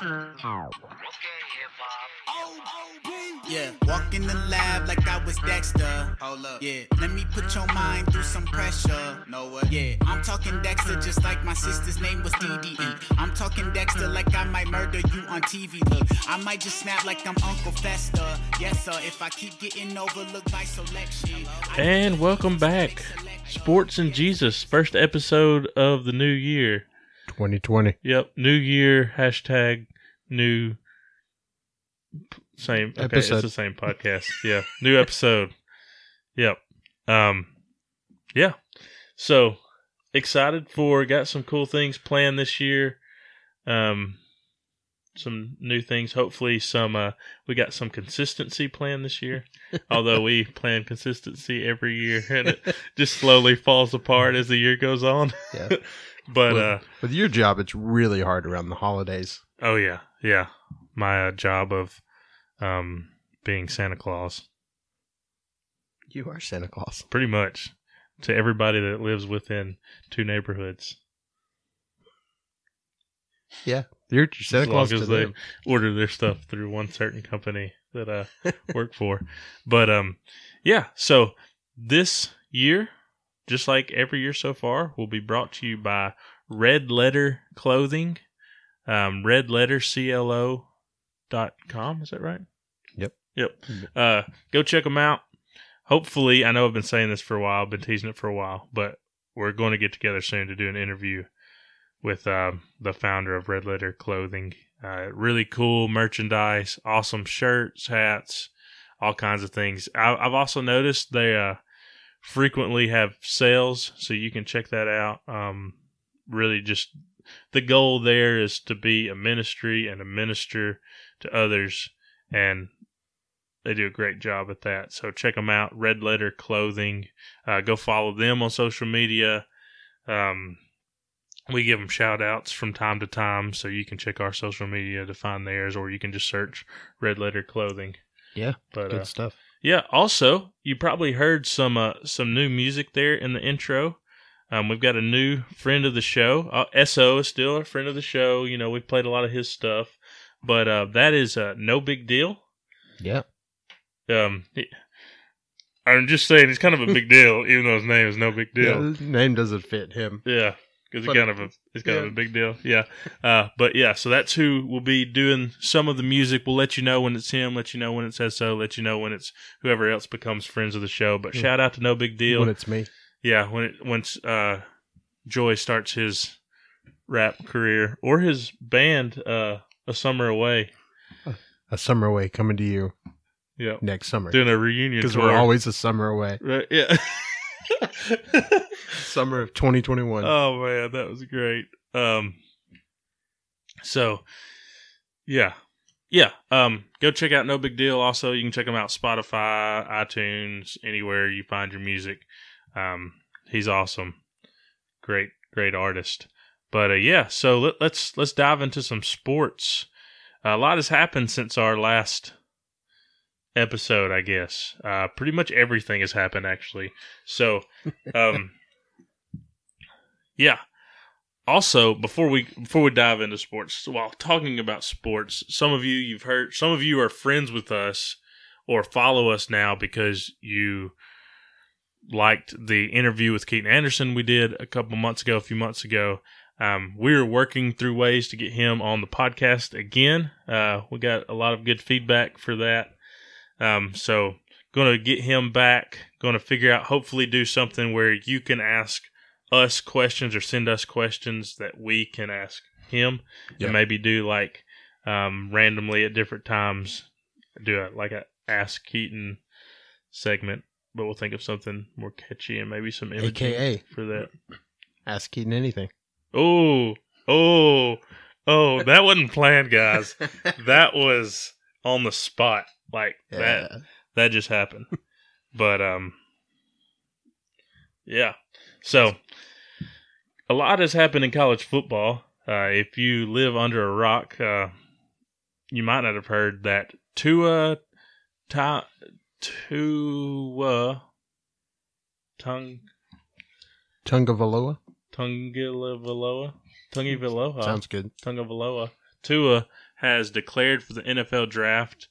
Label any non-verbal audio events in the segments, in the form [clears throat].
Mm. Yeah, walk in the lab like I was Dexter. Hold up. Yeah, let me put your mind through some pressure. Know what? Yeah, I'm talking Dexter just like my sister's name was Dee Dee. I'm talking Dexter like I might murder you on TV. Look, I might just snap like I'm Uncle Fester. Yes, sir, if I keep getting overlooked by selection. And welcome back. Sports and Jesus, first episode of the new year. 2020. Yep, new year, hashtag new. Same okay, Episode. it's the same podcast. Yeah, new episode. Yep. Um, yeah. So excited for got some cool things planned this year. Um, some new things. Hopefully, some uh, we got some consistency planned this year. [laughs] Although we plan consistency every year, [laughs] and it just slowly falls apart as the year goes on. Yeah. [laughs] but with, uh, with your job, it's really hard around the holidays. Oh yeah, yeah. My uh, job of um being Santa Claus, You are Santa Claus. pretty much to everybody that lives within two neighborhoods. Yeah. You're Santa as Claus as to they them. order their stuff through one certain company that I [laughs] work for. But um, yeah. So this year, just like every year so far, will be brought to you by Red Letter Clothing. Um, Red Letter CLO dot com. Is that right? Yep. Yep. Uh, go check them out. Hopefully, I know I've been saying this for a while, been teasing it for a while, but we're going to get together soon to do an interview with um, the founder of Red Letter Clothing. Uh, really cool merchandise, awesome shirts, hats, all kinds of things. I, I've also noticed they uh, frequently have sales, so you can check that out. Um, really, just the goal there is to be a ministry and a minister to others, and they do a great job at that. So check them out, Red Letter Clothing. Uh, go follow them on social media. Um, we give them shout outs from time to time, so you can check our social media to find theirs, or you can just search Red Letter Clothing. Yeah. But Good uh, stuff. yeah, also you probably heard some uh, some new music there in the intro. Um, we've got a new friend of the show. Uh, So is still a friend of the show. You know, we've played a lot of his stuff, but uh, that is uh, no big deal. Yeah. Um, I'm just saying it's kind of a big [laughs] deal, even though his name is no big Yeah, deal. his name doesn't fit him. Yeah, because it's kind of a it's kind of a big deal. Yeah, uh, but yeah, so that's who will be doing some of the music. We'll let you know when it's him, let you know when it says so, let you know when it's whoever else becomes friends of the show. But Hmm. shout out to No Big Deal. When it's me. Yeah, when it once uh, Joy starts his rap career or his band, uh, A Summer Away. A summer away coming to you Yeah, next summer. doing a reunion Because we're always a summer away. right. Yeah. [laughs] Summer of 2021. Oh man, that was great. Um so yeah. Yeah. Um go check out No Big Deal. Also, you can check them out Spotify, iTunes, anywhere you find your music. Um he's awesome. Great, great artist. But uh, yeah, so let, let's let's dive into some sports. a lot has happened since our last episode, I guess. Uh pretty much everything has happened actually. So, [laughs] um yeah. Also, before we before we dive into sports, while talking about sports, some of you you've heard, some of you are friends with us or follow us now because you liked the interview with Keaton Anderson we did a couple months ago, a few months ago. Um, we're working through ways to get him on the podcast again. Uh, we got a lot of good feedback for that. Um, so going to get him back. Going to figure out, hopefully, do something where you can ask us questions or send us questions that we can ask him, Yeah. and maybe do like um, randomly at different times, do a, like a ask Keaton segment. But we'll think of something more catchy and maybe some AKA. for that. Ask Keaton anything. Oh, oh, oh! That wasn't planned, guys. [laughs] that was on the spot. Like that. Yeah. That just happened. but um, yeah. So a lot has happened in college football. Uh, if you live under a rock, uh, you might not have heard that Tua, ta, Tua, Tung, Tungavaloa? Tungavaloa, Tungavaloa, Sounds good. Tungavaloa, Tua has declared for the NFL draft.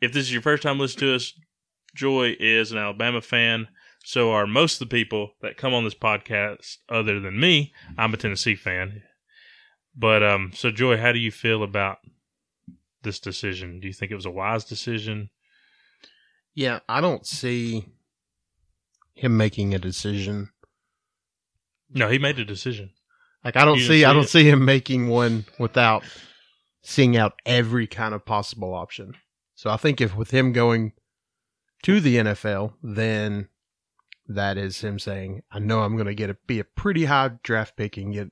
If this is your first time listening to us, Joy is an Alabama fan. So are most of the people that come on this podcast, other than me. I'm a Tennessee fan. But um, so Joy, how do you feel about this decision? Do you think it was a wise decision? Yeah, I don't see him making a decision. No, he made a decision. Like I don't didn't see, I don't it? see him making one without seeing out every kind of possible option. So I think if with him going to the NFL, then that is him saying, "I know I'm going to get a be a pretty high draft pick and get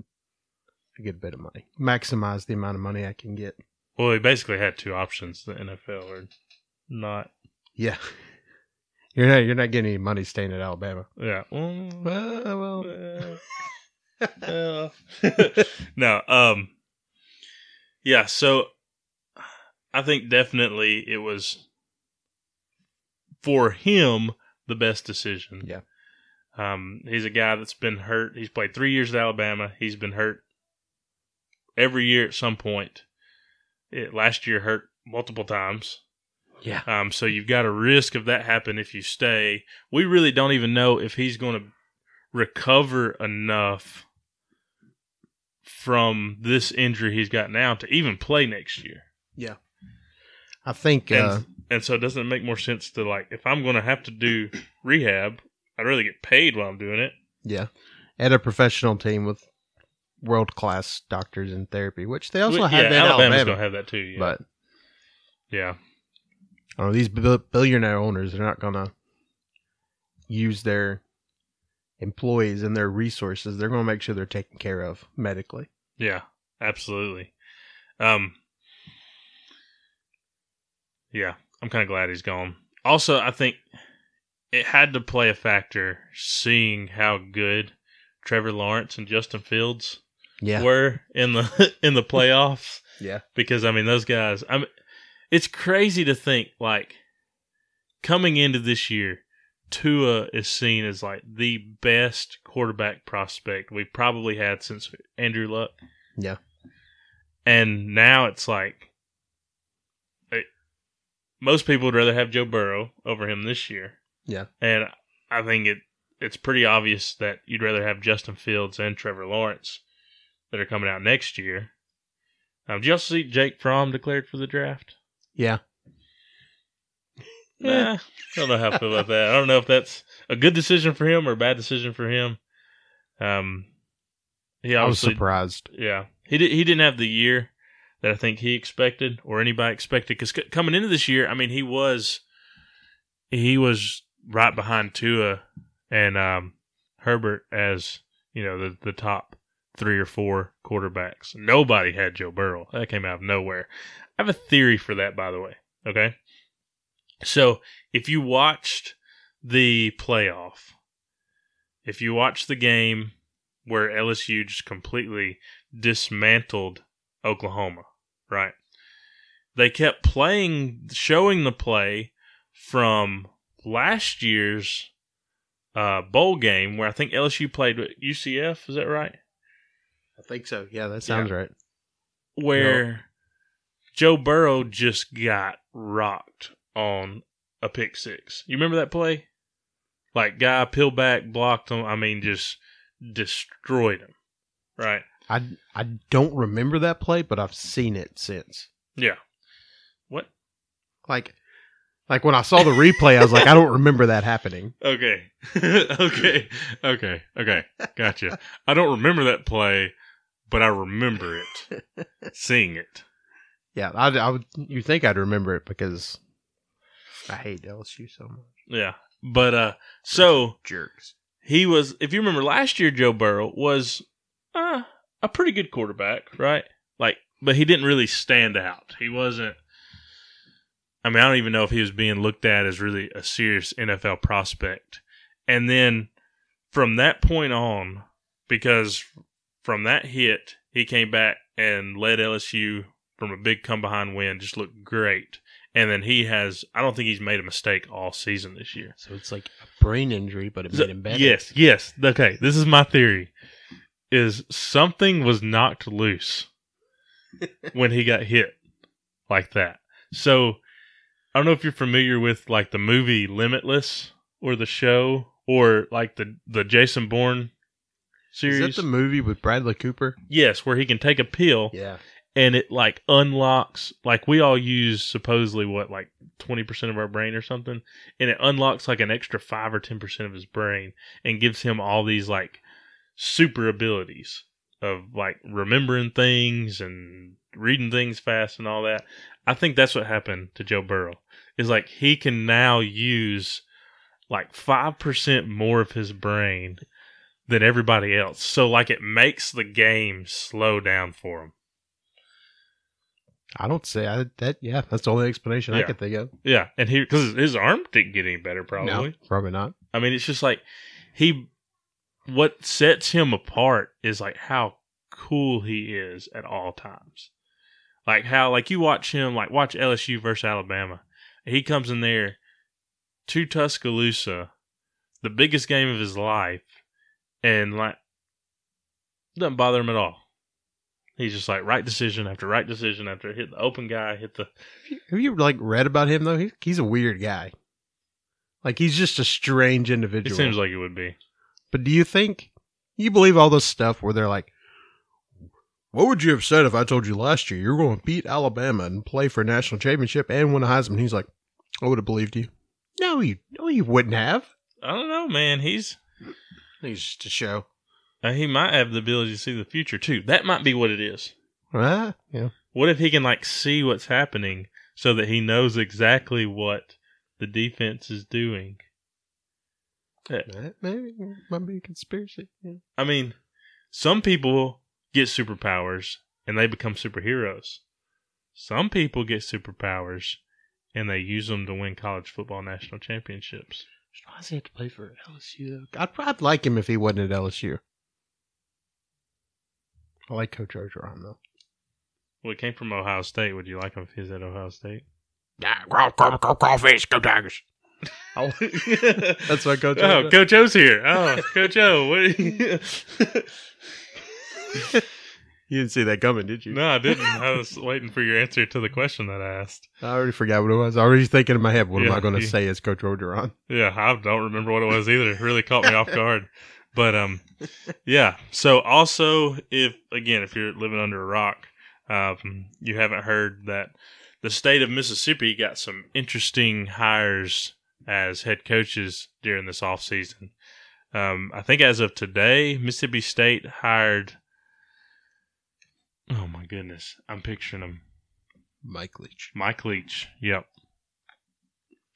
get a bit of money, maximize the amount of money I can get." Well, he basically had two options: the NFL or not. Yeah, [laughs] you're not you're not getting any money staying at Alabama. Yeah. Well, Well, well, well. no. Um. Yeah. So, I think definitely it was for him the best decision. Yeah. Um. He's a guy that's been hurt. He's played three years at Alabama. He's been hurt every year at some point. It, last year hurt multiple times. Yeah, Um, so you've got a risk of that happen if you stay. We really don't even know if he's going to recover enough from this injury he's got now to even play next year. Yeah. I think. And uh, and so doesn't it make more sense to like if I'm going to have to do rehab, I'd rather get paid while I'm doing it. Yeah. At a professional team with world class doctors in therapy, which they also have yeah, that Alabama's Alabama. going to have that too. Yeah. But yeah, know, these billionaire owners are not going to use their employees and their resources. They're going to make sure they're taken care of medically. Yeah, absolutely. Um, yeah, I'm kind of glad he's gone. Also, I think it had to play a factor seeing how good Trevor Lawrence and Justin Fields Yeah. were in the [laughs] in the playoffs Yeah. because I mean those guys. I mean, it's crazy to think like coming into this year, Tua is seen as like the best quarterback prospect we've probably had since Andrew Luck. Yeah. And now it's like eh, most people would rather have Joe Burrow over him this year. Yeah. And I think it it's pretty obvious that you'd rather have Justin Fields and Trevor Lawrence that are coming out next year. Um, did you also see Jake Fromm declared for the draft? Yeah. Yeah, I don't know how I feel about that. I don't know if that's a good decision for him or a bad decision for him. Um, he I was surprised. yeah, he did. He didn't have the year that I think he expected or anybody expected. Because coming into this year, I mean, he was he was right behind Tua and um, Herbert as you know the the top three or four quarterbacks. Nobody had Joe Burrow. That came out of nowhere. I have a theory for that, by the way. Okay, so if you watched the playoff, if you watched the game where LSU just completely dismantled Oklahoma, right? They kept playing, showing the play from last year's uh, bowl game where I think LSU played UCF. Is that right? I think so. Yeah, that sounds right. Where Joe Burrow just got rocked on a pick six. You remember that play? Like guy peeled back, blocked him. I mean, just destroyed him. Right? I, I don't remember that play, but I've seen it since. Yeah. What? Like, like when I saw the replay, I was like, I don't remember that happening. [laughs] Okay. [laughs] okay. Okay. Okay. Gotcha. I don't remember that play, but I remember it. [laughs] Seeing it. Yeah, I, I would. You think I'd remember it because I hate LSU so much. Yeah. But uh so Jerks. he was if you remember last year Joe Burrow was uh, a pretty good quarterback, right? Like but he didn't really stand out. He wasn't I mean, I don't even know if he was being looked at as really a serious NFL prospect. And then from that point on, because from that hit, he came back and led LSU from a big come behind win, just looked great. And then he has, I don't think he's made a mistake all season this year. So it's like a brain injury, but it made him better. Yes, yes. Okay, this is my theory. Is something was knocked loose [laughs] when he got hit like that. So I don't know if you're familiar with like the movie Limitless or the show or like the the Jason Bourne series. Is that the movie with Bradley Cooper? yes, where he can take a pill Yeah. and it like unlocks like we all use supposedly what like 20% of our brain or something and it unlocks like an extra 5 or 10% of his brain and gives him all these like super abilities of like remembering things and reading things fast and all that i think that's what happened to joe burrow is like he can now use like 5% more of his brain than everybody else so like it makes the game slow down for him I don't say I, that. Yeah, that's the only explanation I Yeah. could think of. Yeah, and he because his arm didn't get any better. Probably. No, probably not. I mean, it's just like he. What sets him apart is like how cool he is at all times. Like how like you watch him like watch LSU versus Alabama. He comes in there to Tuscaloosa, the biggest game of his life, and like doesn't bother him at all. He's just like right decision after right decision after hit the open guy, hit the Have you like read about him though? He, he's a weird guy. Like he's just a strange individual. It seems like it would be. But do you think you believe all this stuff where they're like, "What would you have said if I told you last year you're going to beat Alabama and play for a national championship and win a Heisman?" He's like, "I would have believed you." No, you no, you wouldn't have. I don't know, man. He's He's just a show. uh, he might have the ability to see the future too. That might be what it is. Ah, yeah. What if he can like see what's happening so that he knows exactly what the defense is doing? That maybe might be a conspiracy. Yeah. I mean, some people get superpowers and they become superheroes. Some people get superpowers and they use them to win college football national championships. Why does he have to play for LSU? Though? I'd, I'd like him if he wasn't at LSU. I like Coach Orgeron though. Well, he came from Ohio State. Would you like him if he's at Ohio State? Yeah, go, go, go, crawfish, go Tigers. [laughs] Oh, That's what Coach. Oh, Orgeron- Coach O's here. Oh, Coach O. What? Are you... [laughs] [laughs] You didn't see that coming, did you? no, I didn't. I was waiting for your answer to the question that I asked. I already forgot what it was. I was already thinking in my head, what am I going to say as Coach Orgeron? Yeah, I don't remember what it was either. It really caught me off guard. But um, yeah. So also, if again, if you're living under a rock, um, you haven't heard that the state of Mississippi got some interesting hires as head coaches during this off season. Um, I think as of today, Mississippi State hired. Oh my goodness, I'm picturing him. Mike Leach. Mike Leach. Yep.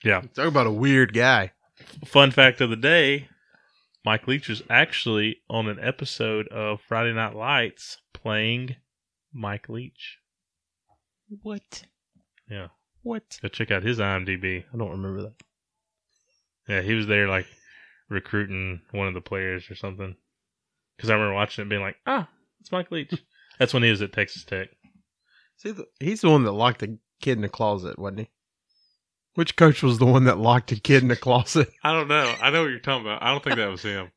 Yeah. Talk about a weird guy. Fun fact of the day Mike Leach was actually on an episode of Friday Night Lights playing Mike Leach. What? Yeah. What? Go check out his IMDb. I don't remember that. Yeah, he was there like recruiting one of the players or something. Because I remember watching it being like, ah, it's Mike Leach. That's when he was at Texas Tech. See, the, he's the one that locked the kid in the closet, wasn't he? Which coach was the one that locked a kid in the closet? [laughs] I don't know. I know what you're talking about. I don't think that was him.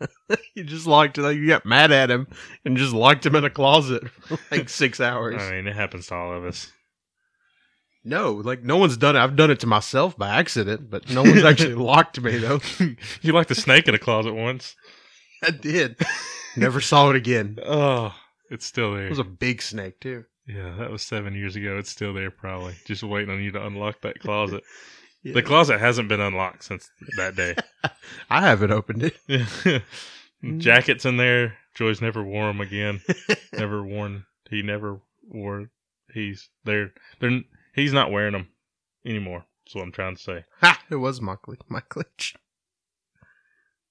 [laughs] you just locked it. You got mad at him and just locked him in a closet [laughs] for like six hours. I mean, it happens to all of us. No, like no one's done it. I've done it to myself by accident, but no one's actually locked me though. you locked a snake in a closet once. I did. Never saw it again. Oh, it's still there. It was a big snake too. Yeah, that was seven years ago. It's still there, probably. Just waiting on you to unlock that closet. [laughs] Yeah. The closet hasn't been unlocked since that day. [laughs] I haven't opened it. [laughs] Jackets in there. Joy's never wore them again. never worn. He never wore. He's they're they're he's not wearing them anymore. That's what I'm trying to say. Ha! It was Mike Le- Mike Leach.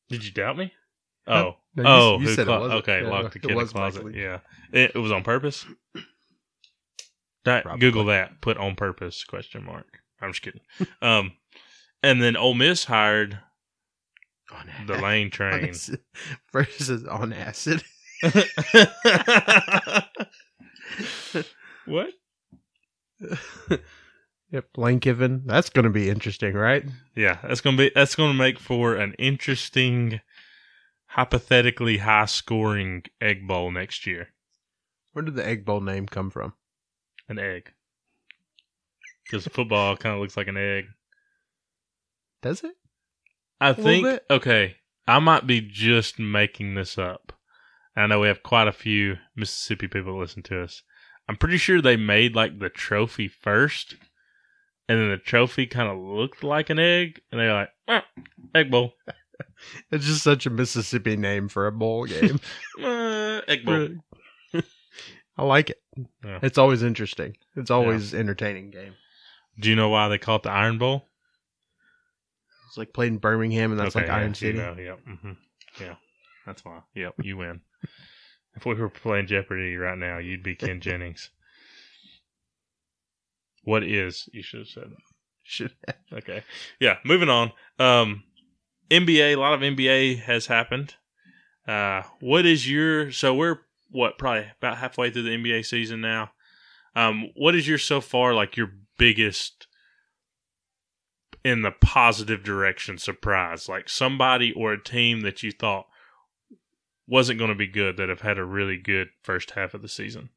Did you doubt me? Oh, no, you- oh, you said it clo- wasn't. okay. Yeah, locked the it kid in the closet. Leach. Yeah, it, it was on purpose. That, Probably. Google that. Put on purpose question mark. I'm just kidding. um, and then Ole Miss hired On the [laughs] lane train. versus on acid. [laughs] what? Yep, Lane Kiffin. That's going to be interesting, right? Yeah, that's gonna be that's gonna make for an interesting, hypothetically high scoring egg bowl next year. Where did the Egg Bowl name come from? An egg. Because football kind of looks like an egg. Does it? I think bit. okay. I might be just making this up. I know we have quite a few Mississippi people that listen to us. I'm pretty sure they made like the trophy first, and then the trophy kind of looked like an egg, and they're like, "Ah, egg bowl, [laughs] It's just such a Mississippi name for a bowl game. uh, [laughs] egg bowl. [laughs] I like it. Yeah. It's always interesting. It's always entertaining game. Do you know why they call it the Iron Bowl? It's like played in Birmingham, and that's Okay, like Iron yeah, City. You know, yep, hmm yeah, that's why. Yep, you win. if we were playing Jeopardy right now, you'd be Ken Jennings. What is? You should have said. Should Okay. Yeah, moving on. Um NBA, a lot of NBA has happened. Uh what is your so we're what, probably about halfway through the NBA season now. Um what is your so far like your biggest in the positive direction surprise? Like somebody or a team that you thought wasn't going to be good that have had a really good first half of the season.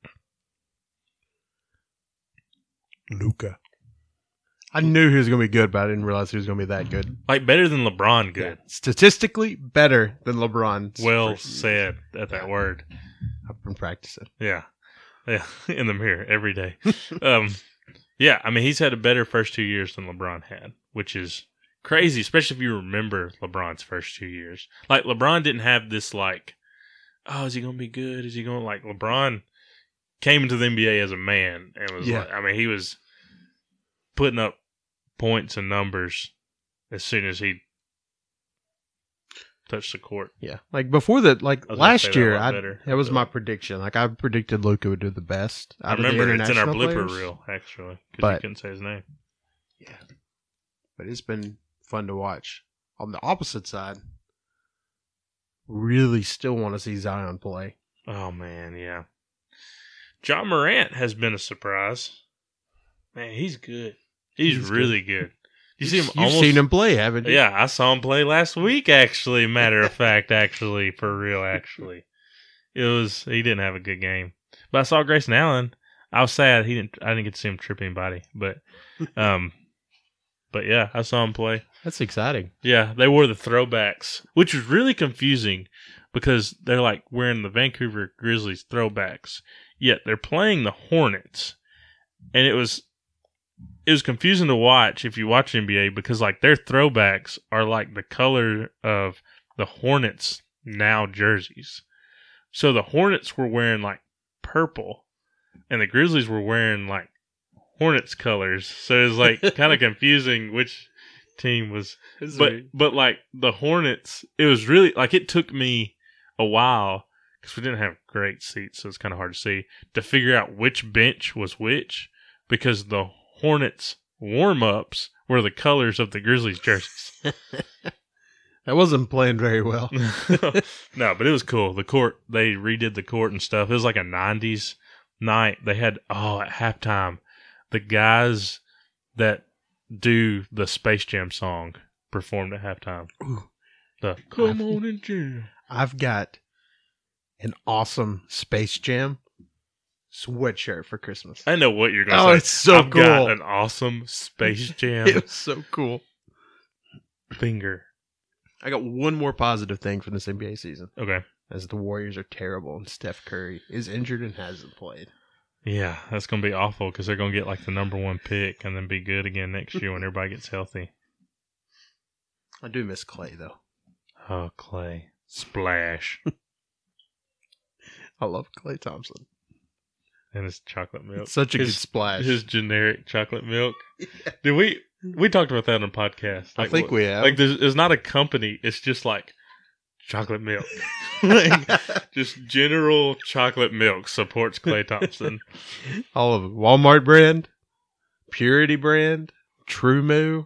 Luka. I knew he was going to be good, but I didn't realize he was going to be that good. Like better than LeBron good. Statistically, better than LeBron. Well said at that word. I've been practicing. Yeah. Yeah. [laughs] In the mirror every day. um, yeah. I mean, he's had a better first two years than LeBron had, which is crazy, especially if you remember LeBron's first two years. Like, LeBron didn't have this, like, oh, is he going to be good? Is he going to, like, LeBron came into the NBA as a man and was Yeah. like, I mean, he was putting up points and numbers as soon as he touched the court. Yeah, like before that, like I was gonna say last year, lot I, better. that was So- my prediction. Like I predicted Luka would do the best. I the remember it's in our blooper reel, actually, because you couldn't say his name. Yeah, but it's been fun to watch. On the opposite side, really still want to see Zion play. Oh man, yeah. Ja Morant has been a surprise. Man, he's good. He's, He's really good. You see him You've almost. seen him play, haven't you? Yeah, I saw him play last week. Actually, matter of fact, actually, for real, actually, it was he didn't have a good game. But I saw Grayson Allen. I was sad he didn't. I didn't get to see him trip anybody, but, [laughs] um, but yeah, I saw him play. that's exciting. Yeah, they wore the throwbacks, which was really confusing because they're like wearing the Vancouver Grizzlies throwbacks, yet they're playing the Hornets, and it was it was confusing to watch if you watch NBA because like their throwbacks are like the color of the Hornets now jerseys. So the Hornets were wearing like purple, and the Grizzlies were wearing like Hornets colors. So it was like [laughs] kind of confusing which team was but but like the Hornets, it was really like it took me a while because we didn't have great seats, so it's kind of hard to see to figure out which bench was which because the Hornets warm ups were the colors of the Grizzlies jerseys. [laughs] that wasn't playing very well. [laughs] no, but it was cool. The court they redid the court and stuff. It was like a '90s night. They had oh at halftime, the guys that do the Space Jam song performed at halftime. Ooh. The Come on and jam. I've got an awesome Space Jam sweatshirt for Christmas. I know what you're gonna say. Oh, say. it's so I've got an awesome Space [laughs] Jam It was so cool. finger. I got one more positive thing from this NBA season, Okay. as the Warriors are terrible and Steph Curry is injured and hasn't played. Yeah, that's gonna be awful because they're gonna get like the number one pick and then be good again next year when everybody gets healthy. I do miss Klay though. Oh, Klay. Splash. [laughs] I love Klay Thompson. And his chocolate milk. It's such a his, good splash. His generic chocolate milk. [laughs] Did we we talked about that on a podcast? I think we have. like. There's, it's not a company. It's just like chocolate milk. [laughs] [laughs] like, just general chocolate milk supports Klay Thompson. All of it. Walmart brand, Purity brand, True Moo.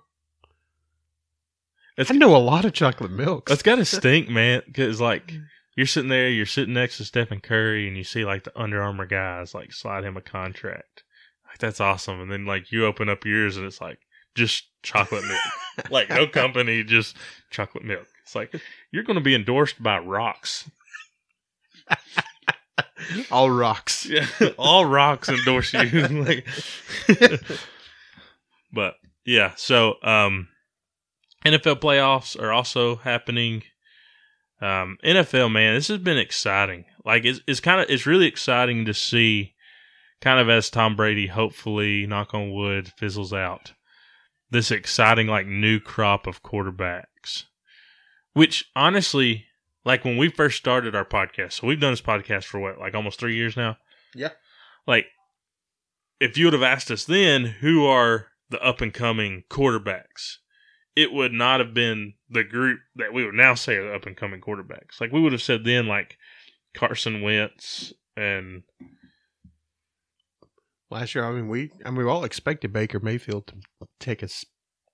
It's- I know a lot of chocolate milks. That's got to stink, man. Because like you're sitting there, you're sitting next to Stephen Curry, and you see like the Under Armour guys like slide him a contract. Like that's awesome. And then like you open up yours, and it's like just chocolate milk. [laughs] like no company, just chocolate milk. It's like you're going to be endorsed by Rocks. [laughs] All rocks. Yeah, [laughs] all rocks endorse you. like, but yeah, so um, NFL playoffs are also happening. Um, NFL man, this has been exciting. Like it's it's kind of it's really exciting to see, kind of as Tom Brady hopefully knock on wood fizzles out, this exciting like new crop of quarterbacks, which honestly, like when we first started our podcast, so we've done this podcast for what like almost three years now Yeah. like if you would have asked us then who are the up and coming quarterbacks it would not have been the group that we would now say are the up and coming quarterbacks like we would have said then like carson wentz and Last year, I mean, we, I mean, we all expected Baker Mayfield to take a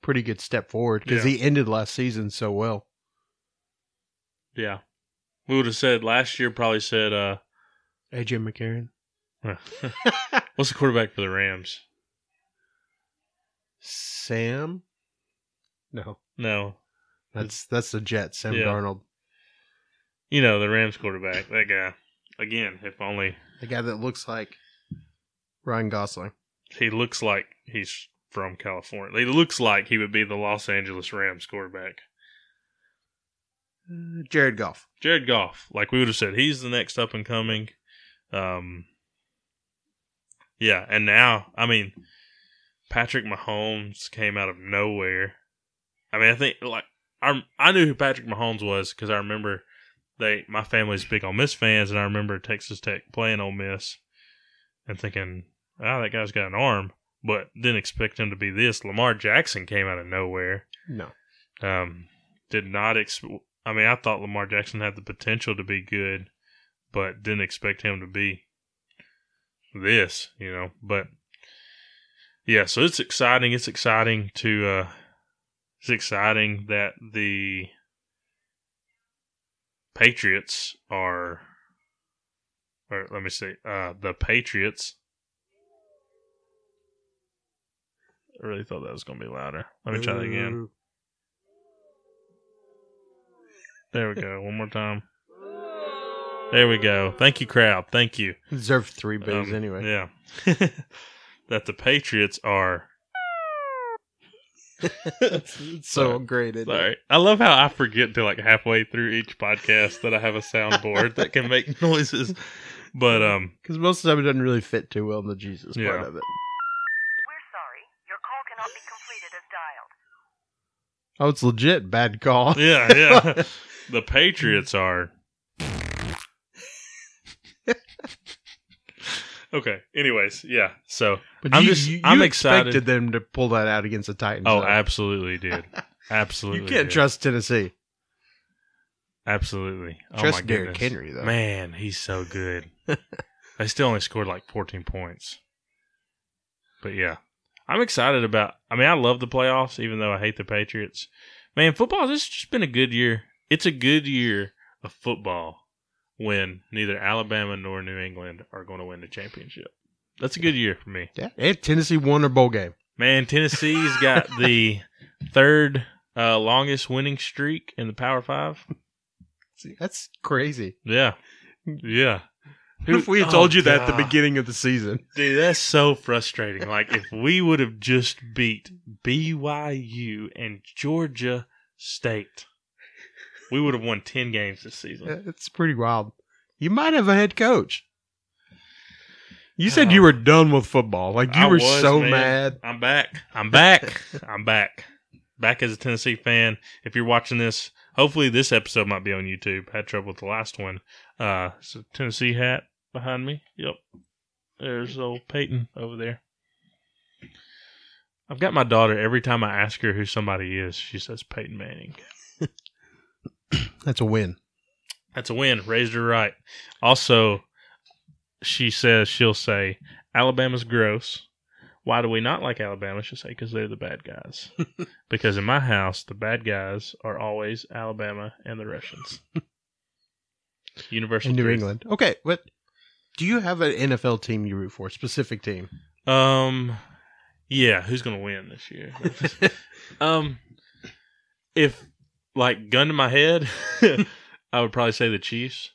pretty good step forward because Yeah. he ended last season so well. yeah we would have said last year probably said uh AJ McCarron, [laughs] what's the quarterback for the rams Sam. No, no that's that's the Jets. Sam Yeah. Darnold, you know the rams quarterback that guy again if only the guy that looks like Ryan Gosling. he looks like he's from California. He looks like he would be the Los Angeles Rams quarterback. Uh, Jared Goff. Jared Goff, like we would have said, he's the next up and coming. Um, yeah, and now, I mean, Patrick Mahomes came out of nowhere. I mean, I think like I I knew who Patrick Mahomes was because I remember they my family's big Ole Miss fans, and I remember Texas Tech playing Ole Miss and thinking, oh, that guy's got an arm, but didn't expect him to be this. Lamar Jackson came out of nowhere. No, Um, did not. Ex- I mean, I thought Lamar Jackson had the potential to be good, but didn't expect him to be this. You know, but yeah. So it's exciting. It's exciting to. Uh, it's exciting that the Patriots are. Or let me see. Uh, the Patriots. I really thought that was going to be louder. Let me try that again. There we go. One more time. There we go. Thank you, crowd. Thank you. Deserved three bigs Um, anyway. Yeah. [laughs] that the Patriots are. It's so great. Isn't it? Sorry. I love how I forget to like halfway through each podcast that I have a soundboard that can make [laughs] noises. But um Because most of the time it doesn't really fit too well in the Jesus Yeah. part of it. We're sorry. Your call cannot be completed as dialed. Oh, it's legit bad call. yeah, yeah. [laughs] the Patriots are Okay. Anyways, yeah. So But I'm you, just- you, I'm you excited. expected them to pull that out against the Titans. Oh, though. absolutely dude. [laughs] Absolutely. You can't did. trust Tennessee. Absolutely. Oh Trust my Derrick. Henry though. Man, he's so good. [laughs] they still only scored like 14 points. But yeah, I'm excited about. I mean, I love the playoffs, even though I hate the Patriots. Man, football. This has just been a good year. It's a good year of football when neither Alabama nor New England are going to win the championship. That's a good year for me. Yeah, and Tennessee won their bowl game. Man, Tennessee's got the third uh, longest winning streak in the Power Five. See, that's crazy. Yeah, yeah. What [laughs] if we had Oh, told you that at the beginning of the season? Dude, that's so frustrating. Like if we would have just beat BYU and Georgia State, we would have won ten games this season. It's pretty wild. You might have a head coach. You said you were done with football. Like you I were was, so man. mad. I'm back. I'm back. [laughs] I'm back. Back as a Tennessee fan. If you're watching this, hopefully this episode might be on YouTube. Had trouble with the last one. Uh, so Tennessee hat behind me. Yep. There's old Peyton over there. I've got my daughter. Every time I ask her who somebody is, she says Peyton Manning. [clears throat] That's a win. That's a win. Raised her right. Also, she says she'll say Alabama's gross. Why do we not like Alabama? She'll say because they're the bad guys. [laughs] because in my house, the bad guys are always Alabama and the Russians. Universal In New truth. England. Okay, but do you have an NFL team you root for? Specific team? Um, yeah. Who's gonna win this year? [laughs] [laughs] um, if like gun to my head, [laughs] I would probably say the Chiefs.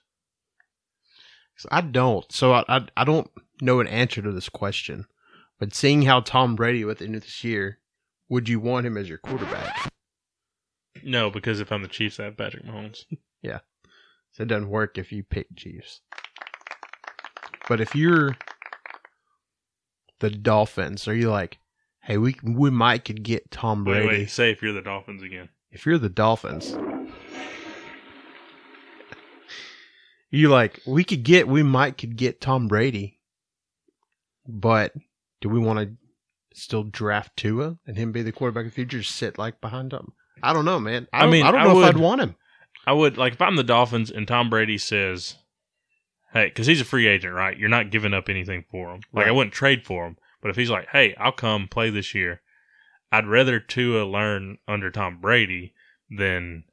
I don't. So I, I I don't know an answer to this question. But seeing how Tom Brady at the end of this year, would you want him as your quarterback? No, because if I'm the Chiefs, I have Patrick Mahomes. [laughs] Yeah. So it doesn't work if you pick Chiefs. But if you're the Dolphins, are you like, hey, we we might could get Tom Wait, Brady? wait. Say if you're the Dolphins again. If you're the Dolphins, you like we could get we might could get Tom Brady, but do we want to still draft Tua and him be the quarterback of the future? Sit like behind him. I don't know, man. I, I mean, I don't I know if I'd want him. I would like if I'm the Dolphins and Tom Brady says, "Hey," because he's a free agent, right? You're not giving up anything for him. Like I wouldn't trade for him, but if he's like, "Hey, I'll come play this year," I'd rather Tua learn under Tom Brady than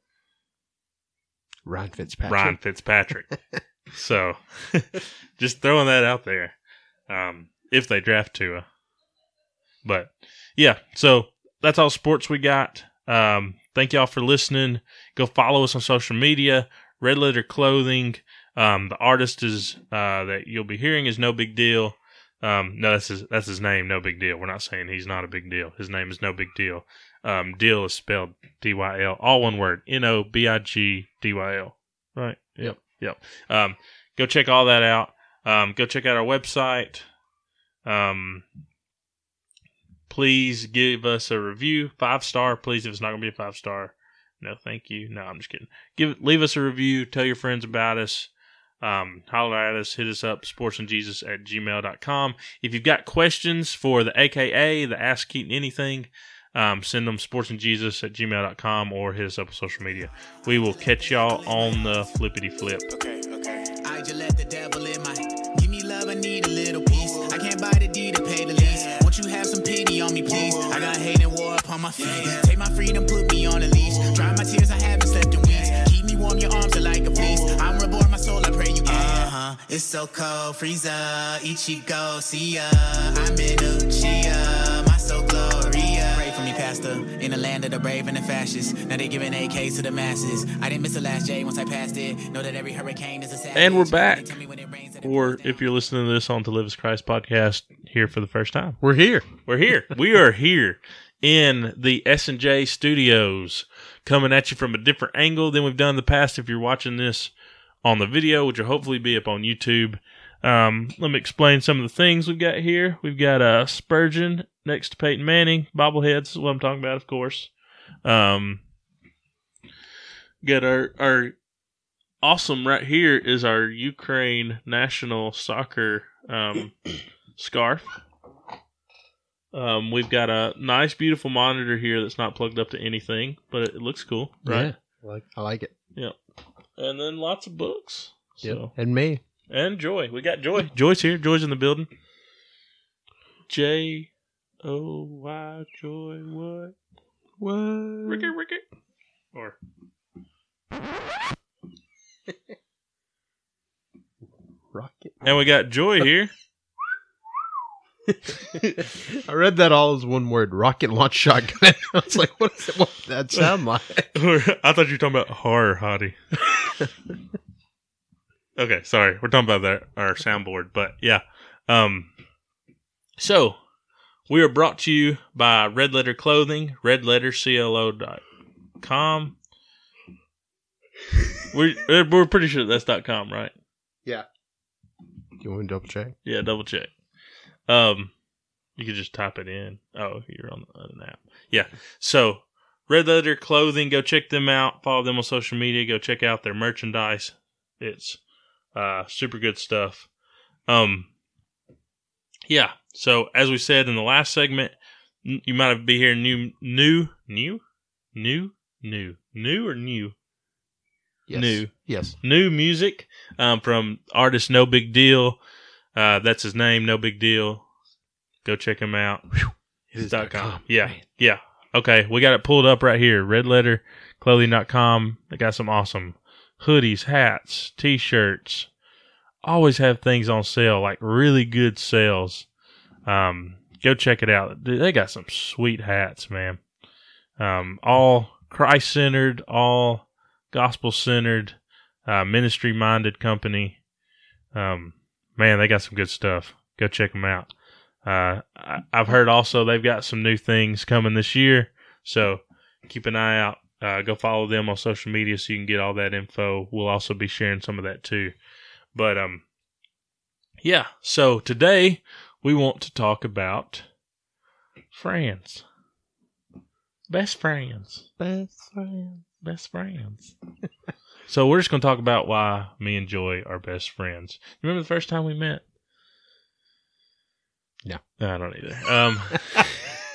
Ryan Fitzpatrick. Ryan Fitzpatrick. [laughs] so, just throwing that out there. Um, if they draft Tua, but yeah, so that's all sports we got. Um, thank y'all for listening. Go follow us on social media. Red Letter Clothing. Um, the artist is uh, that you'll be hearing is no big deal. Um, no, that's his that's his name. No big deal. We're not saying he's not a big deal. His name is no big deal. Um, deal is spelled D Y L, all one word. N O B I G D Y L. Right. Yep. Yep. Um, go check all that out. Um, go check out our website. Um, please give us a review, five star. Please, if it's not going to be a five star, no, thank you. No, I'm just kidding. Give leave us a review. Tell your friends about us. Um, holler at us. Hit us up. Sportsandjesus at gmail.com. If you've got questions for the AKA, the Ask Keaton Anything, um, send them sportsandjesus at gmail.com or hit us up on social media. We will catch y'all on the flippity flip. Okay, okay. I just let the devil in my. Give me love, I need a little piece. I can't buy the to pay the lease. Won't you have some pity on me, please? I got hate and war upon my feet. Take my freedom, put me on a leash. Dry my tears, I haven't It's so cold, Frieza, Ichigo, see ya. I'm in Uchiha, my soul gloria. Pray for me, Pastor, in the land of the brave and the fascists. Now they giving AKs to the masses. I didn't miss the last J once I passed it. Know that every hurricane is a savage. And we're back. They tell me when it rains that it Or if you're listening to this on To Live as Christ podcast here for the first time. We're here. We're here. [laughs] we are here in the S and J studios, coming at you from a different angle than we've done in the past. If you're watching this on the video, which will hopefully be up on YouTube, um, let me explain some of the things we've got here. We've got uh, Spurgeon next to Peyton Manning, bobbleheads. Is what I'm talking about, of course. Um, got our our awesome right here is our Ukraine national soccer um, [clears throat] scarf. Um, we've got a nice, beautiful monitor here that's not plugged up to anything, but it, it looks cool, right? Yeah, I like I like it. And then lots of books. So And me. and Joy, we got Joy. [laughs] Joy's here. Joy's in the building. J O Y Joy. What? What? Ricky, Ricky. Or Rocket. and we got Joy here. [laughs] I read that all as one word. Rocket launch shotgun. [laughs] I was like, what does it, what that sound like? [laughs] I thought you were talking about horror hottie. okay, sorry. We're talking about that our soundboard, but yeah. Um so we are brought to you by Red Letter Clothing, redletterclo.com. We're we're pretty sure that's dot com, right? Yeah. You want to double check? Yeah, double check. Um, you could just type it in. Oh, you're on an app. Yeah. So, Red Letter Clothing, go check them out. Follow them on social media. Go check out their merchandise. It's uh super good stuff. Um, yeah. So, as we said in the last segment, n- you might have be hearing new, new, new, new, new, new or new, Yes. New. Yes. new music um, from artist No Big Deal. Uh, that's his name, No Big Deal. Go check him out. It is dot dot com. Yeah, Man. yeah. Okay, we got it pulled up right here. Red letter Redletterclothing.com. They got some awesome hoodies, hats, t-shirts. Always have things on sale, like really good sales. Um, go check it out. They got some sweet hats, man. Um, all Christ centered, all gospel centered, uh, ministry minded company. Um, man, they got some good stuff. Go check them out. Uh, I, I've heard also they've got some new things coming this year, so keep an eye out. Uh, go follow them on social media so you can get all that info. We'll also be sharing some of that too. But um, yeah. So today we want to talk about friends, best friends, Best friends, best friends. [laughs] so we're just going to talk about why me and Joy are best friends. You remember the first time we met? No. I don't either. Um,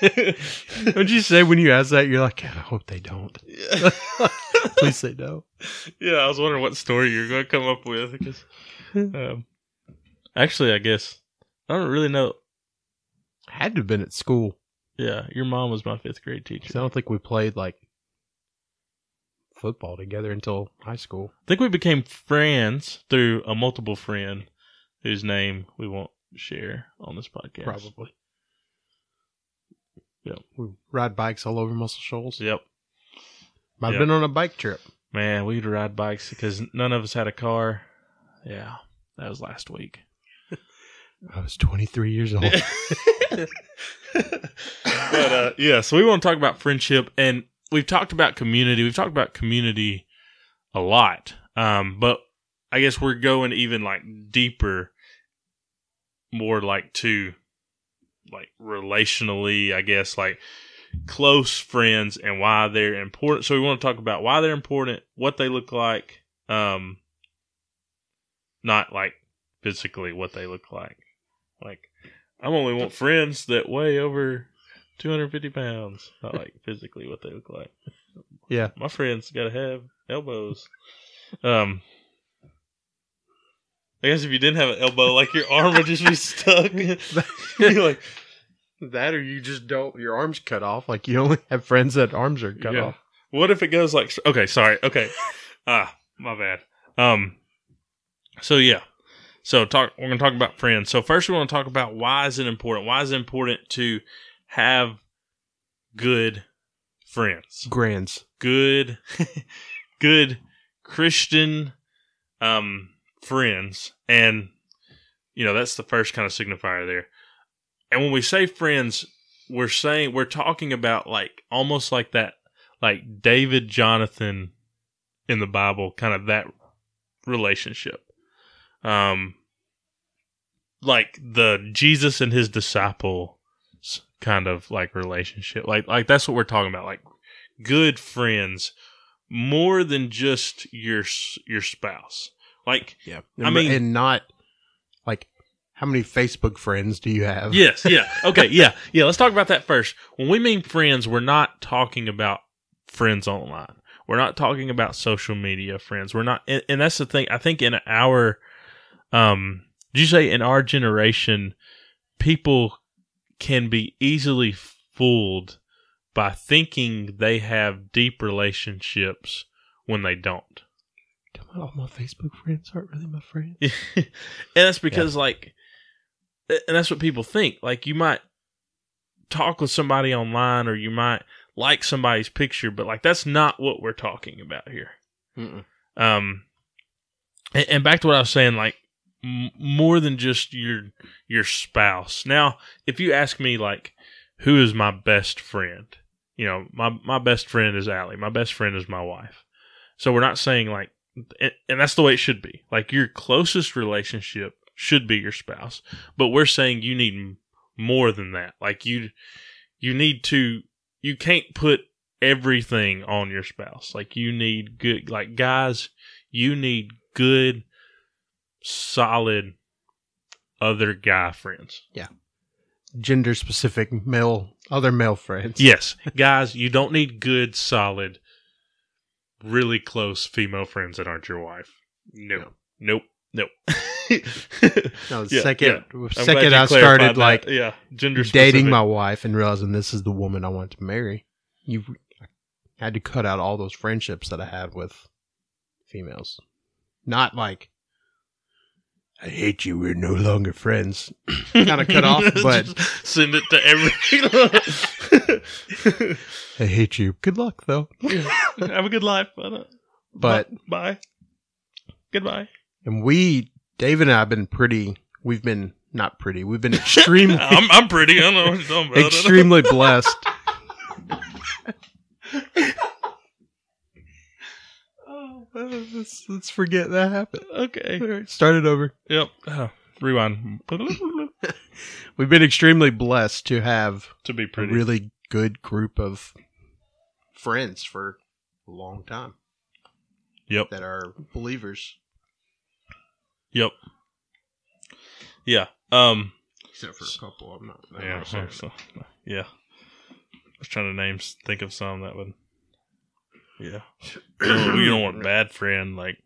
[laughs] What'd you say when you ask that? You're like, I hope they don't. [laughs] Please say no. yeah, I was wondering what story you're going to come up with because, um, actually, I guess I don't really know. I Had to have been at school. Yeah, your mom was my fifth grade teacher. I don't think we played like football together until high school. I think we became friends through a multiple friend whose name we won't share on this podcast. Probably. Yep. We ride bikes all over Muscle Shoals. Yep. Might have Yep. been on a bike trip. Man, we'd ride bikes because none of us had a car. Yeah, that was last week. [laughs] I was 23 years old. [laughs] but uh, yeah, so we want to talk about friendship, and we've talked about community. We've talked about community a lot, um, but I guess we're going even like deeper, more like to like relationally. I guess like close friends and why they're important. So we want to talk about why they're important, what they look like, um, not like physically what they look like. Like I only want friends that weigh over 250 pounds, not like physically what they look like. yeah. My friends got to have elbows. Um, I guess if you didn't have an elbow, like your arm would just be stuck. [laughs] You're like, That or you just don't, your arms cut off. Like you only have friends that arms are cut Yeah. off. What if it goes like okay, sorry, okay. ah, my bad. Um so yeah. So talk we're gonna talk about friends. So first we want to talk about why is it important? Why is it important to have good friends? Grands. Good [laughs] good Christian um friends. And you know, that's the first kind of signifier there. And when we say friends, we're saying we're talking about like almost like that like David Jonathan in the Bible, kind of that relationship. Um like the Jesus and his disciples kind of like relationship. Like like that's what we're talking about. Like good friends more than just your your spouse. Like Yeah. I mean- and not like how many Facebook friends do you have? Yes, yeah. [laughs] Okay, yeah. Yeah, let's talk about that first. When we mean friends, we're not talking about friends online. We're not talking about social media friends. We're not and, and that's the thing. I think in our um did you say in our generation people can be easily fooled by thinking they have deep relationships when they don't. All my Facebook friends aren't really my friends. [laughs] and that's because like and that's what people think like you might talk with somebody online or you might like somebody's picture but like that's not what we're talking about here Mm-mm. um and, and back to what i was saying like m- more than just your your spouse. Now if you ask me like who is my best friend? You know my my best friend is Allie. my best friend is my wife. So we're not saying like and, and that's the way it should be. Like your closest relationship should be your spouse but we're saying you need more than that. Like you you need to you can't put everything on your spouse. Like you need good like guys you need good solid other guy friends Yeah. Gender specific male, other male friends. yes guys you don't need good solid really close female friends that aren't your wife no nope nope [laughs] No, the Yeah, second, yeah. Second I started that. like yeah gender dating specific. my wife and realizing this is the woman I want to marry, you had to cut out all those friendships that I had with females. Not like I hate you, we're no longer friends. [laughs] Kinda cut off, [laughs] but- send it to every. [laughs] I hate you. Good luck though. Have a good life, but, uh, But bye. Goodbye. and we David and I have been pretty. We've been not pretty. We've been extremely, I'm, I'm pretty. I don't know what you're talking about. extremely blessed. [laughs] let's, let's forget that happened. Okay. All right, start it over. Yep. Oh, rewind. [laughs] We've been extremely blessed to have to be a really good group of friends for a long time Yep. that are believers. Yep. Yeah. Um. Except for a couple. I'm not. I'm Yeah. not so- yeah. I was trying to name, think of some that would. Yeah. You don't, don't want [clears throat] bad friend like.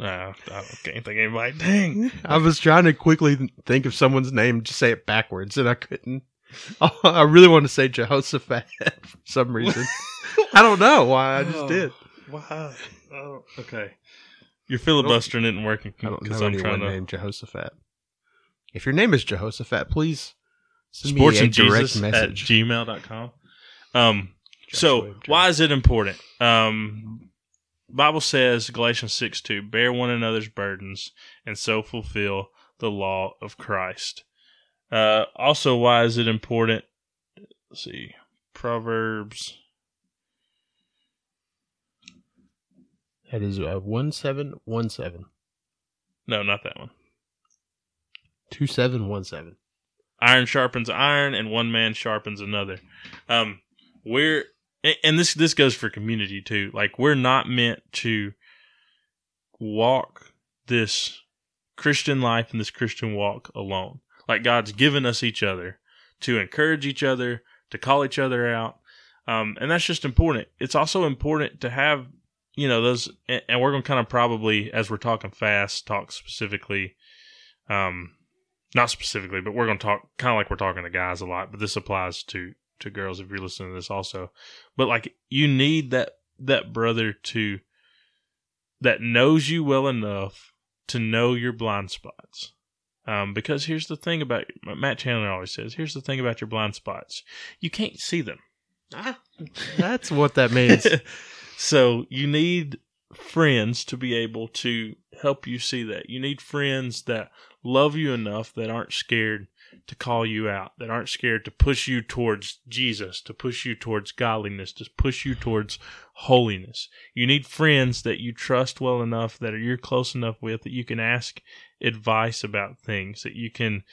Nah, I can't think of anybody. Dang. I was trying to quickly think of someone's name, to say it backwards, and I couldn't. Oh, [laughs] I really want to say Jehoshaphat for some reason. [laughs] I don't know why. I just Oh. did. Wow. Oh, okay. Your filibustering isn't working because know I'm trying to. named Jehoshaphat. If your name is Jehoshaphat, please send Sports me a and direct Jesus at message. gmail.com. Um, Joshua so why is it important? Um, Bible says Galatians six two, bear one another's burdens and so fulfill the law of Christ. Uh, also, why is it important? Let's see, Proverbs. That is uh, one seven one seven No, not that one. two seven one seven. iron sharpens iron and one man sharpens another um we're and this this goes for community too. Like we're not meant to walk this christian life and this christian walk alone. Like god's given us each other to encourage each other to call each other out. Um and that's just important. It's also important to have you know those and we're going to kind of probably as we're talking fast talk specifically um not specifically, but we're going to talk kind of like we're talking to guys a lot, but this applies to to girls if you're listening to this also. But like you need that that brother to that knows you well enough to know your blind spots. Um, because here's the thing about Matt Chandler always says, here's the thing about your blind spots. You can't see them. Ah, [laughs] That's what that means. [laughs] so you need friends to be able to help you see that. You need friends that love you enough that aren't scared to call you out, that aren't scared to push you towards Jesus, to push you towards godliness, to push you towards holiness. You need friends that you trust well enough, that are you're close enough with, that you can ask advice about things, that you can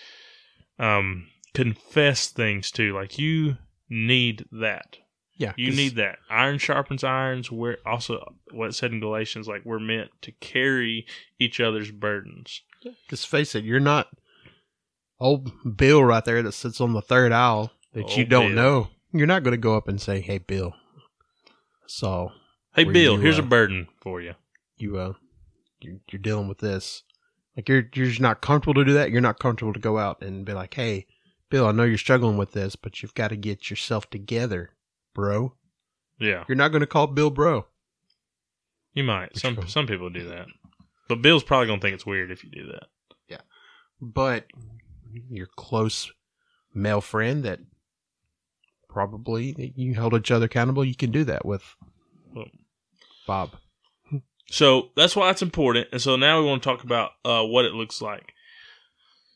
um, confess things to. Like you need that. yeah, you need that. Iron sharpens irons. We're also what it said in Galatians, like we're meant to carry each other's burdens. Just face it, you're not old Bill right there that sits on the third aisle that you don't Bill. know. You're not going to go up and say, "Hey, Bill, so Hey, Bill, you, here's uh, a burden for you. you uh, you're, you're dealing with this." Like you're you're just not comfortable to do that. You're not comfortable to go out and be like, "Hey, Bill, I know you're struggling with this, but you've got to get yourself together, bro." Yeah, You're not going to call Bill bro. you might. Some some people do that, but Bill's probably gonna think it's weird if you do that. Yeah, but your close male friend that probably you held each other accountable, you can do that with Bob. So that's why it's important. And so now we want to talk about uh, what it looks like.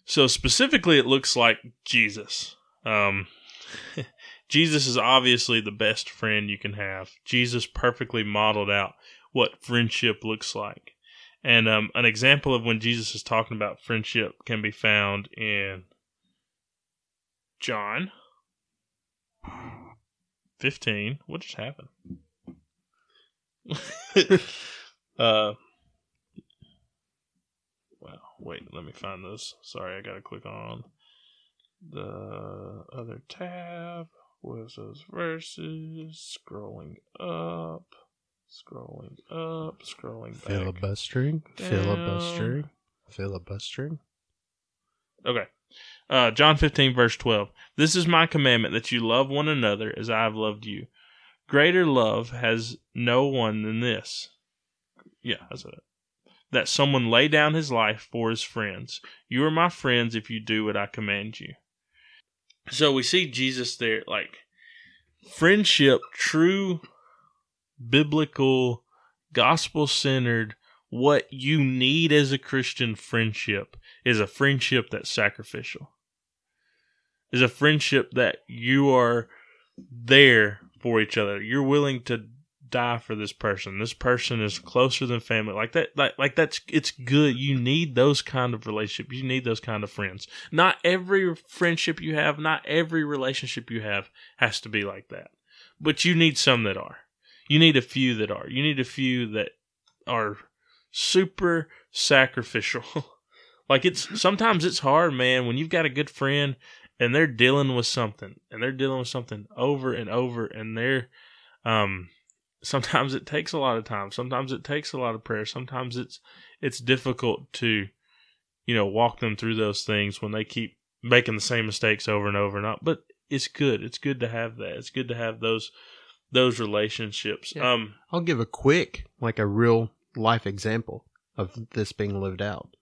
So specifically, it looks like Jesus. Um, [laughs] Jesus is obviously the best friend you can have. Jesus perfectly modeled out what friendship looks like. And um, an example of when Jesus is talking about friendship can be found in John 15. What just happened? [laughs] uh, well, wait, let me find this. Sorry, I gotta click on the other tab. Where's those verses? Scrolling up, scrolling up, scrolling back. Filibustering, Down. filibustering, filibustering. Okay. Uh, John 15, verse 12. This is my commandment that you love one another as I have loved you. Greater love has no one than this. Yeah, that's it. That someone lay down his life for his friends. You are my friends if you do what I command you. So we see Jesus there, like friendship, true biblical, gospel centered, what you need as a Christian friendship is a friendship that's sacrificial. Is a friendship that you are there for each other. You're willing to die for this person. This person is closer than family. Like that like like that's it's good. You need those kind of relationships. You need those kind of friends. Not every friendship you have, not every relationship you have has to be like that. But you need some that are. You need a few that are. You need a few that are super sacrificial. [laughs] like it's sometimes it's hard, man, when you've got a good friend and they're dealing with something and they're dealing with something over and over and they're um sometimes it takes a lot of time sometimes it takes a lot of prayer sometimes it's it's difficult to you know walk them through those things when they keep making the same mistakes over and over and over but it's good it's good to have that it's good to have those those relationships Yeah. um I'll give a quick, like a real life example of this being lived out.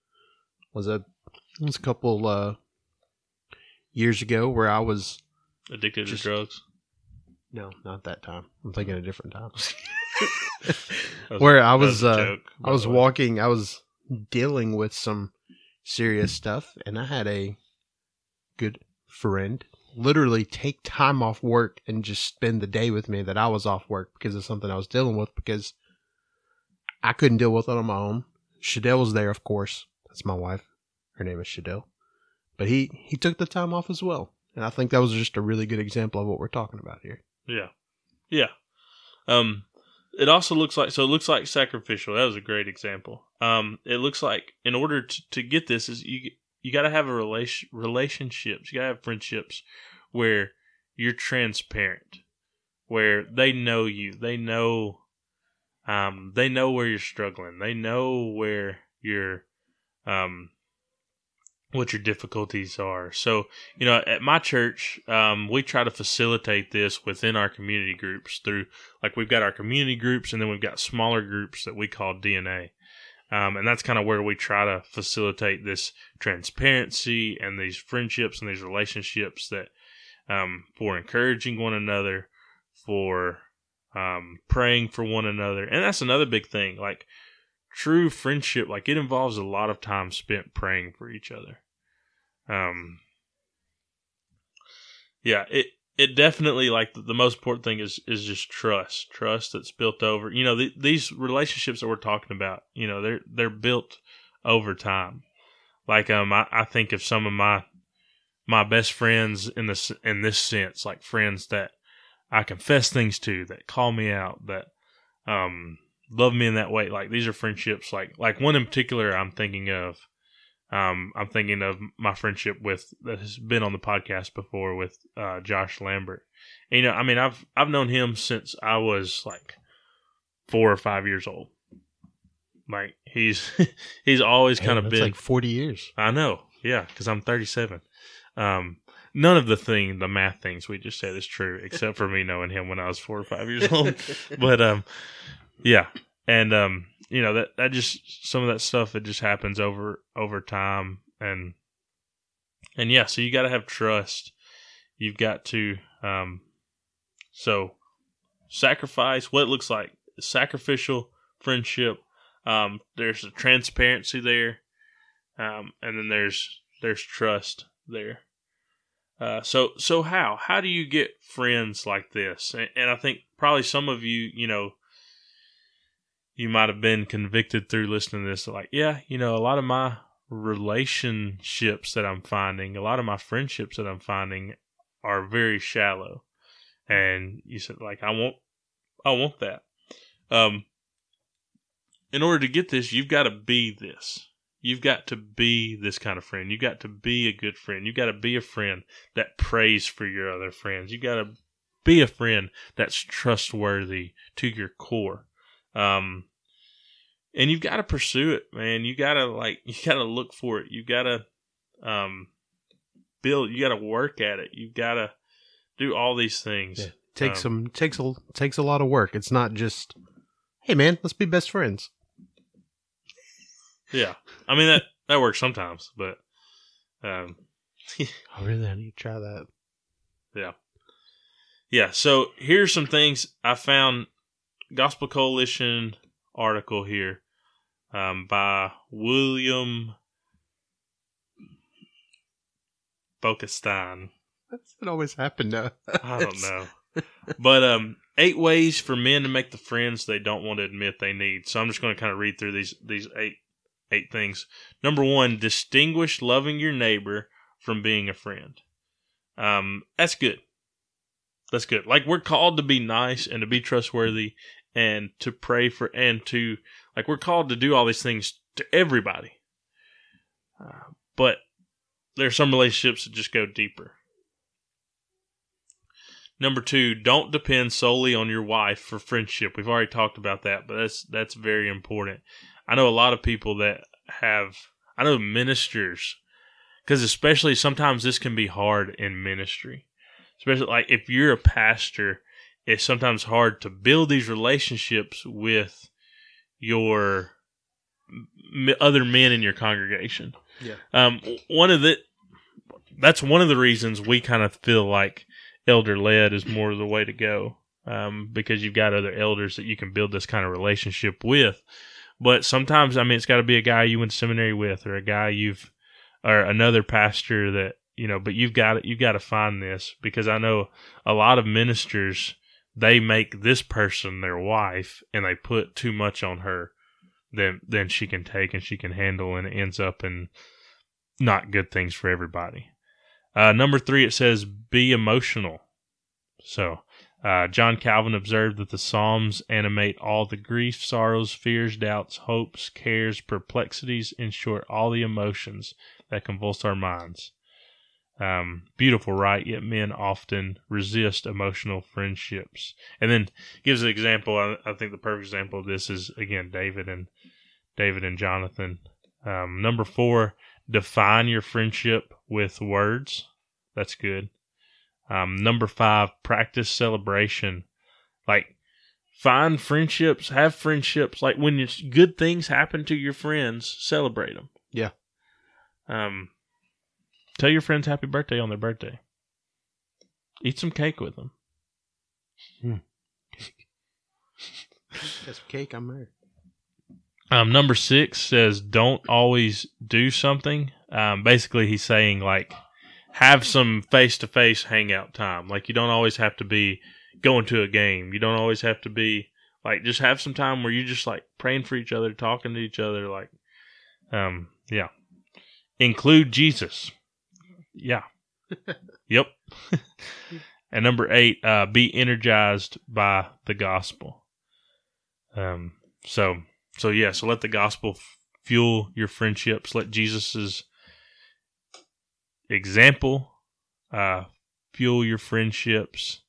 Was a it was a couple uh, years ago where I was addicted Just- to drugs no, not that time. I'm thinking a different time. [laughs] Was- where I that was, uh, joke, I was way. walking. I was dealing with some serious stuff, and I had a good friend literally take time off work and just spend the day with me that I was off work because of something I was dealing with because I couldn't deal with it on my own. Shadell was there, of course. That's my wife. Her name is Shadell. But he he took the time off as well, and I think that was just a really good example of what we're talking about here. Yeah. Yeah. Um it also looks like so it looks like sacrificial. That was a great example. Um it looks like in order to, to get this is you you got to have a relation relationships. You got to have friendships where you're transparent. Where they know you. They know um they know where you're struggling. They know where you're um what your difficulties are. So, you know, at my church, um, we try to facilitate this within our community groups through, like, we've got our community groups and then we've got smaller groups that we call DNA. Um, and that's kind of where we try to facilitate this transparency and these friendships and these relationships that, um, for encouraging one another, for, um, praying for one another. And that's another big thing. Like, true friendship, like, it involves a lot of time spent praying for each other. Um, yeah, it it definitely like the, most important thing is is just trust, trust that's built over. You know, the, these relationships that we're talking about, you know, they're they're built over time. Like um, I, I think of some of my my best friends in this in this sense, like friends that I confess things to, that call me out, that um love me in that way. Like these are friendships. Like like one in particular, I'm thinking of. Um, I'm thinking of my friendship with that has been on the podcast before with uh, Josh Lambert. And, you know, I mean, I've I've known him since I was like four or five years old. Like he's [laughs] he's always kind of been like forty years. I know, yeah, because I'm 37. Um, none of the thing, the math things we just said is true, except for me knowing him when I was four or five years old. [laughs] but um, yeah, and um, you know that that just some of that stuff it just happens over over time, and and yeah, so you got to have trust. You've got to um, so sacrifice what it looks like sacrificial friendship. Um, there's a transparency there um, and then there's there's trust there. Uh, so so how how do you get friends like this? And, and I think probably some of you you know you might have been convicted through listening to this. Like yeah, you know a lot of my relationships that I'm finding, a lot of my friendships that I'm finding are very shallow. And you said like I want I want that. Um, in order to get this, you've got to be this. You've got to be this kind of friend. You've got to be a good friend. You've got to be a friend that prays for your other friends. You've got to be a friend that's trustworthy to your core. Um, and you've got to pursue it, man. You got to like, [laughs] you got to look for it. You got to, um, build, you got to work at it. You've got to do all these things. Yeah. Takes Um, some takes a takes a lot of work. It's not just, hey man, let's be best friends. Yeah. I mean, that, that works sometimes, but, um, [laughs] I really I need to try that. Yeah. Yeah. So here's some things I found Gospel Coalition article here. um, by William Boekestein. That's what always happened to I don't know. But um, eight ways for men to make the friends they don't want to admit they need. So I'm just going to kind of read through these these eight eight things. Number one, distinguish loving your neighbor from being a friend. Um, that's good. That's good. Like we're called to be nice and to be trustworthy and to pray for and to like we're called to do all these things to everybody. Uh, but there are some relationships that just go deeper. Number two, don't depend solely on your wife for friendship. We've already talked about that, but that's that's very important. I know a lot of people that have I know ministers because especially sometimes this can be hard in ministry. Especially like if you're a pastor, it's sometimes hard to build these relationships with your m- other men in your congregation. Yeah. Um, one of the that's one of the reasons we kind of feel like elder led is more the way to go um, because you've got other elders that you can build this kind of relationship with. But sometimes, I mean, it's got to be a guy you went seminary with, or a guy you've, or another pastor that you know. But you've got you've got to find this because I know a lot of ministers they make this person their wife and they put too much on her than than she can take and she can handle, and it ends up in not good things for everybody. Uh, number three, it says be emotional. So, uh, John Calvin observed that the Psalms animate all the grief, sorrows, fears, doubts, hopes, cares, perplexities, in short, all the emotions that convulse our minds. Um, beautiful, right? Yet men often resist emotional friendships. And then gives an example. I, I think the perfect example of this is again David and David and Jonathan. Um, number four, define your friendship with words. That's good. Um, number five, practice celebration. Like, find friendships, have friendships. Like, when it's good things happen to your friends, celebrate them. Yeah. Um, tell your friends happy birthday on their birthday. Eat some cake with them. [laughs] That's cake. I'm married. Um, number six says don't always do something. Um, basically, he's saying like have some face to face hangout time. Like you don't always have to be going to a game. You don't always have to be like just have some time where you're just like praying for each other, talking to each other. Like, um, yeah. Include Jesus. Yeah. [laughs] yep. [laughs] and number eight, uh, be energized by the gospel. Um, so so yeah, so let the gospel f- fuel your friendships. Let Jesus's example uh, fuel your friendships,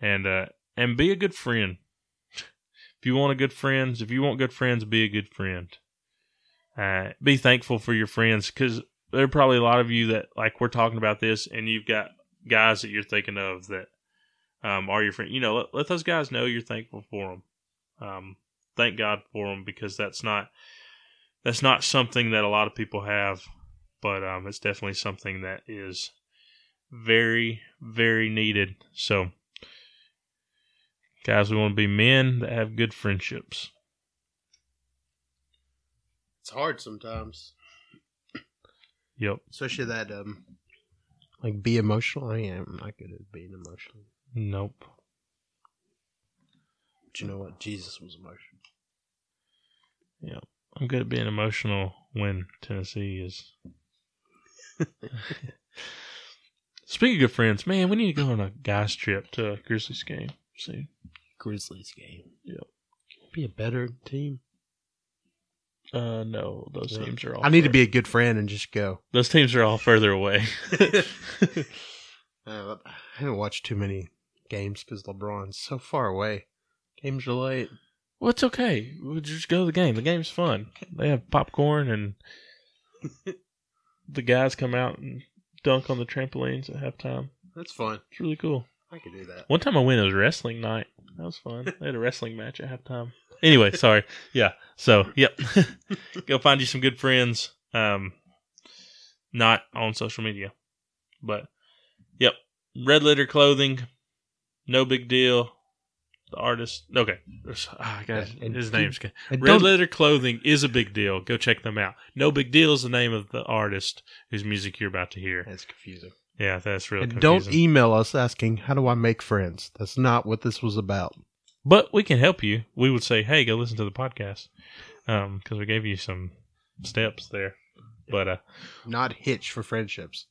and uh, and be a good friend. If you want a good friends, if you want good friends, be a good friend. Uh, be thankful for your friends because there are probably a lot of you that like we're talking about this, and you've got guys that you're thinking of that um, are your friend. You know, let, let those guys know you're thankful for them. Um, thank God for them because that's not that's not something that a lot of people have, but um, it's definitely something that is very very needed. So, guys, we want to be men that have good friendships. It's hard sometimes, Yep. especially that um, like be emotional. I am not good at being emotional. Nope. But you know what? Jesus was emotional. Yep. I'm good at being emotional when Tennessee is. Speaking of friends, man, we need to go on a guys trip to a Grizzlies game. See, Grizzlies game. Yep. Be a better team. uh, no, those Yeah. teams are all. I need to be a good friend and just go. Those teams are all further away. [laughs] [laughs] Uh, I haven't watched too many games because LeBron's so far away. Games are late. well, it's okay. We'll just go to the game. The game's fun. They have popcorn and [laughs] the guys come out and dunk on the trampolines at halftime. That's fun. It's really cool. I could do that. One time I went, it was wrestling night. That was fun. They had a wrestling match at halftime. Anyway, sorry. Yeah. So, yep. [laughs] Go find you some good friends. Um, not on social media, but yep. Red litter clothing. No big deal. The artist. Okay, There's- ah, guys, And- his name's Red Leather Clothing is a big deal. Go check them out. No big deal is the name of the artist whose music you're about to hear. That's confusing. Yeah, that's real And confusing. don't email us asking how do I make friends. That's not what this was about. But we can help you. We would say, hey, go listen to the podcast because we gave you some steps there. But uh, Not Hitch for friendships.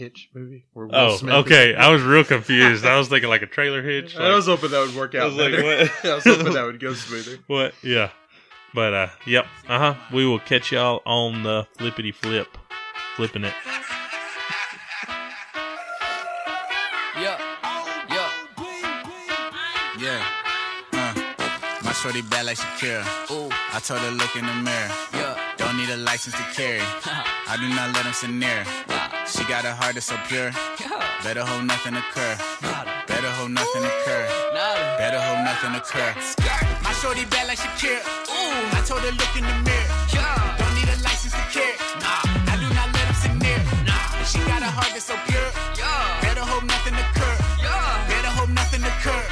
Hitch movie. Where Will oh, Smith is- okay. I was real confused. I [laughs] was thinking like a trailer hitch. I was hoping that would work out. I out. was like, what? [laughs] I was hoping that would go [laughs] smoother. What? Yeah. But uh, yep. Uh huh. We will catch y'all on the flippity flip, flipping it. Yeah. Yeah. Yeah. Uh, my shorty bad like Shakira. Ooh. I told her look in the mirror. Yeah. Don't need a license to carry. I do not let him sit near. She got a heart that's so pure. Better hope nothing occur. Better hope nothing occur. Better hope nothing occur. My shorty bad like Shakira. Ooh. I told her look in the mirror. Don't need a license to care. Nah. I do not let him sit near. Nah. She got a heart that's so pure. Yeah, Better hope nothing occur. Yeah, Better hope nothing occur.